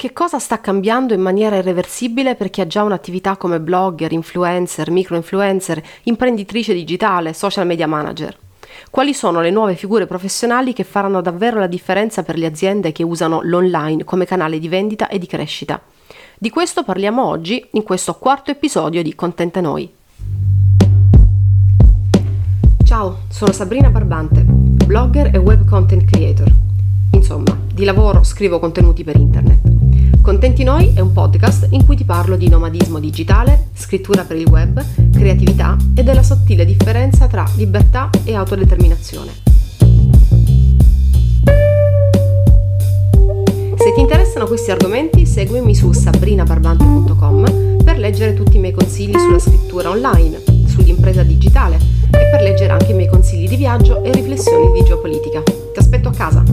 Che cosa sta cambiando in maniera irreversibile per chi ha già un'attività come blogger, influencer, microinfluencer, imprenditrice digitale, social media manager? Quali sono le nuove figure professionali che faranno davvero la differenza per le aziende che usano l'online come canale di vendita e di crescita? Di questo parliamo oggi in questo quarto episodio di Contenta Noi. Ciao, sono Sabrina Barbante, blogger e web content creator. Insomma, di lavoro scrivo contenuti per internet. Contenti Noi è un podcast in cui ti parlo di nomadismo digitale, scrittura per il web, creatività e della sottile differenza tra libertà e autodeterminazione. Se ti interessano questi argomenti, seguimi su sabrinabarbante.com per leggere tutti i miei consigli sulla scrittura online, sull'impresa digitale e per leggere anche i miei consigli di viaggio e riflessioni di geopolitica. Ti aspetto a casa!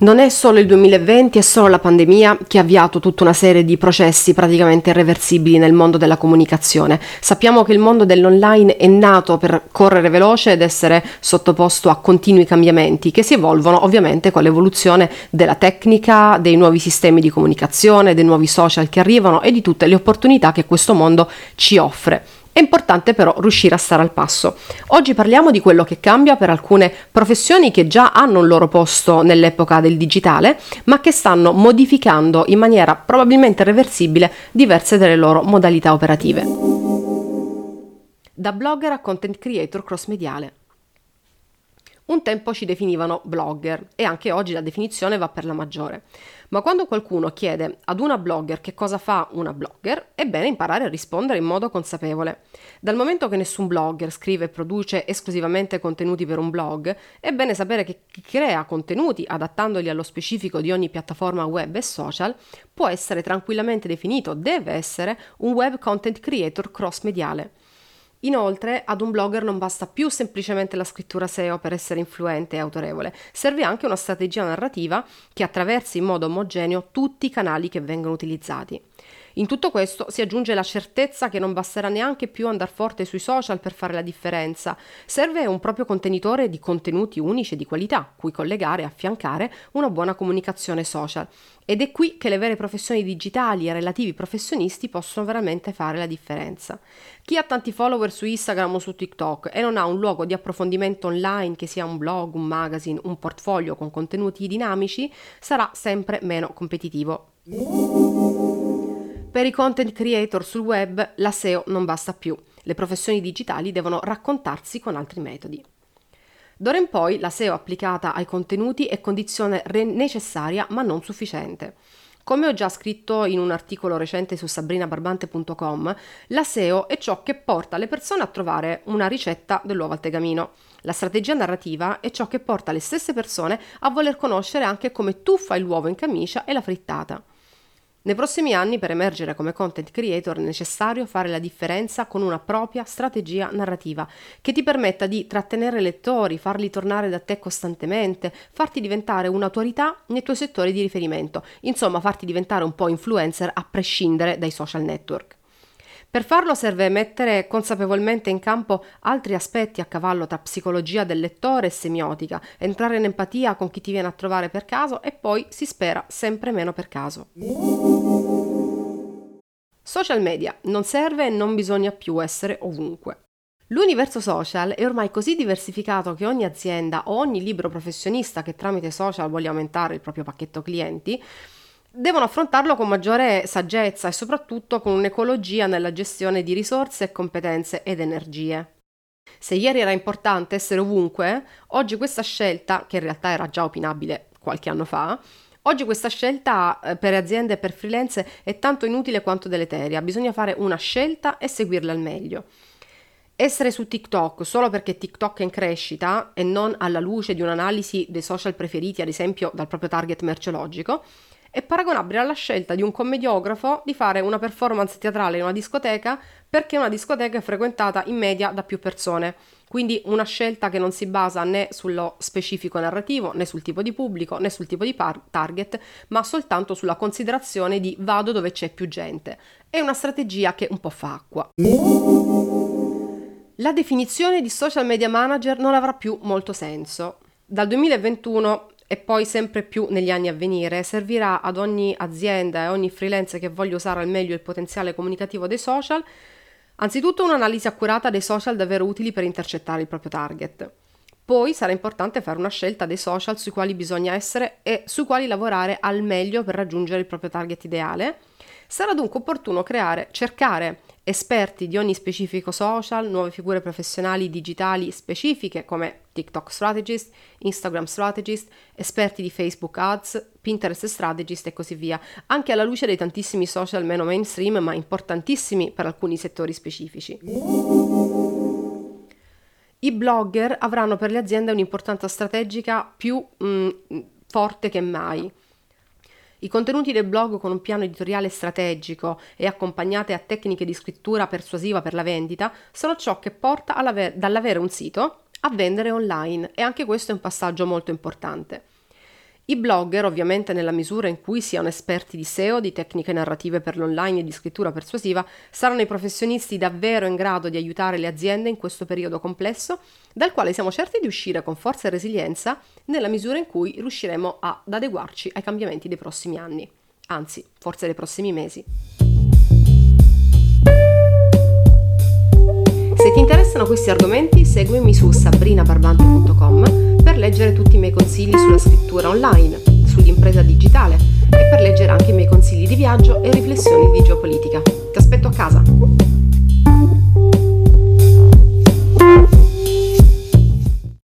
Non è solo il 2020, è solo la pandemia che ha avviato tutta una serie di processi praticamente irreversibili nel mondo della comunicazione. Sappiamo che il mondo dell'online è nato per correre veloce ed essere sottoposto a continui cambiamenti che si evolvono ovviamente con l'evoluzione della tecnica, dei nuovi sistemi di comunicazione, dei nuovi social che arrivano e di tutte le opportunità che questo mondo ci offre. È importante però riuscire a stare al passo. Oggi parliamo di quello che cambia per alcune professioni che già hanno un loro posto nell'epoca del digitale, ma che stanno modificando in maniera probabilmente reversibile diverse delle loro modalità operative. Da blogger a content creator cross mediale. Un tempo ci definivano blogger e anche oggi la definizione va per la maggiore. Ma quando qualcuno chiede ad una blogger che cosa fa una blogger, è bene imparare a rispondere in modo consapevole. Dal momento che nessun blogger scrive e produce esclusivamente contenuti per un blog, è bene sapere che chi crea contenuti adattandoli allo specifico di ogni piattaforma web e social può essere tranquillamente definito, deve essere, un web content creator cross mediale. Inoltre, ad un blogger non basta più semplicemente la scrittura SEO per essere influente e autorevole, serve anche una strategia narrativa che attraversi in modo omogeneo tutti i canali che vengono utilizzati. In tutto questo si aggiunge la certezza che non basterà neanche più andare forte sui social per fare la differenza. Serve un proprio contenitore di contenuti unici e di qualità, cui collegare e affiancare una buona comunicazione social. Ed è qui che le vere professioni digitali e relativi professionisti possono veramente fare la differenza. Chi ha tanti follower su Instagram o su TikTok e non ha un luogo di approfondimento online che sia un blog, un magazine, un portfolio con contenuti dinamici, sarà sempre meno competitivo. Per i content creator sul web la SEO non basta più, le professioni digitali devono raccontarsi con altri metodi. D'ora in poi la SEO applicata ai contenuti è condizione re- necessaria ma non sufficiente. Come ho già scritto in un articolo recente su sabrinabarbante.com, la SEO è ciò che porta le persone a trovare una ricetta dell'uovo al tegamino. La strategia narrativa è ciò che porta le stesse persone a voler conoscere anche come tu fai l'uovo in camicia e la frittata. Nei prossimi anni per emergere come content creator è necessario fare la differenza con una propria strategia narrativa che ti permetta di trattenere lettori, farli tornare da te costantemente, farti diventare un'autorità nei tuoi settori di riferimento, insomma farti diventare un po' influencer a prescindere dai social network. Per farlo serve mettere consapevolmente in campo altri aspetti a cavallo tra psicologia del lettore e semiotica, entrare in empatia con chi ti viene a trovare per caso e poi, si spera, sempre meno per caso. Social media non serve e non bisogna più essere ovunque. L'universo social è ormai così diversificato che ogni azienda o ogni libero professionista che tramite social voglia aumentare il proprio pacchetto clienti devono affrontarlo con maggiore saggezza e soprattutto con un'ecologia nella gestione di risorse, competenze ed energie. Se ieri era importante essere ovunque, oggi questa scelta, che in realtà era già opinabile qualche anno fa, oggi questa scelta eh, per aziende e per freelance è tanto inutile quanto deleteria, bisogna fare una scelta e seguirla al meglio. Essere su TikTok solo perché TikTok è in crescita e non alla luce di un'analisi dei social preferiti, ad esempio dal proprio target merceologico, è paragonabile alla scelta di un commediografo di fare una performance teatrale in una discoteca perché una discoteca è frequentata in media da più persone. Quindi una scelta che non si basa né sullo specifico narrativo, né sul tipo di pubblico, né sul tipo di par- target, ma soltanto sulla considerazione di vado dove c'è più gente. È una strategia che un po' fa acqua. La definizione di social media manager non avrà più molto senso. Dal 2021 e poi sempre più negli anni a venire servirà ad ogni azienda e ogni freelance che voglia usare al meglio il potenziale comunicativo dei social, anzitutto un'analisi accurata dei social davvero utili per intercettare il proprio target. Poi sarà importante fare una scelta dei social sui quali bisogna essere e sui quali lavorare al meglio per raggiungere il proprio target ideale. Sarà dunque opportuno creare, cercare esperti di ogni specifico social, nuove figure professionali digitali specifiche come TikTok strategist, Instagram strategist, esperti di Facebook ads, Pinterest strategist e così via, anche alla luce dei tantissimi social meno mainstream ma importantissimi per alcuni settori specifici. I blogger avranno per le aziende un'importanza strategica più mh, mm, forte che mai. I contenuti del blog con un piano editoriale strategico e accompagnate a tecniche di scrittura persuasiva per la vendita sono ciò che porta dall'avere un sito a vendere online e anche questo è un passaggio molto importante. I blogger, ovviamente nella misura in cui siano esperti di SEO, di tecniche narrative per l'online e di scrittura persuasiva, saranno i professionisti davvero in grado di aiutare le aziende in questo periodo complesso, dal quale siamo certi di uscire con forza e resilienza nella misura in cui riusciremo ad adeguarci ai cambiamenti dei prossimi anni, anzi, forse dei prossimi mesi. Se ti interessano questi argomenti, seguimi su sabrinabarbante.com per leggere tutti i miei consigli sulla scrittura online, sull'impresa digitale e per leggere anche i miei consigli di viaggio e riflessioni di geopolitica. Ti aspetto a casa!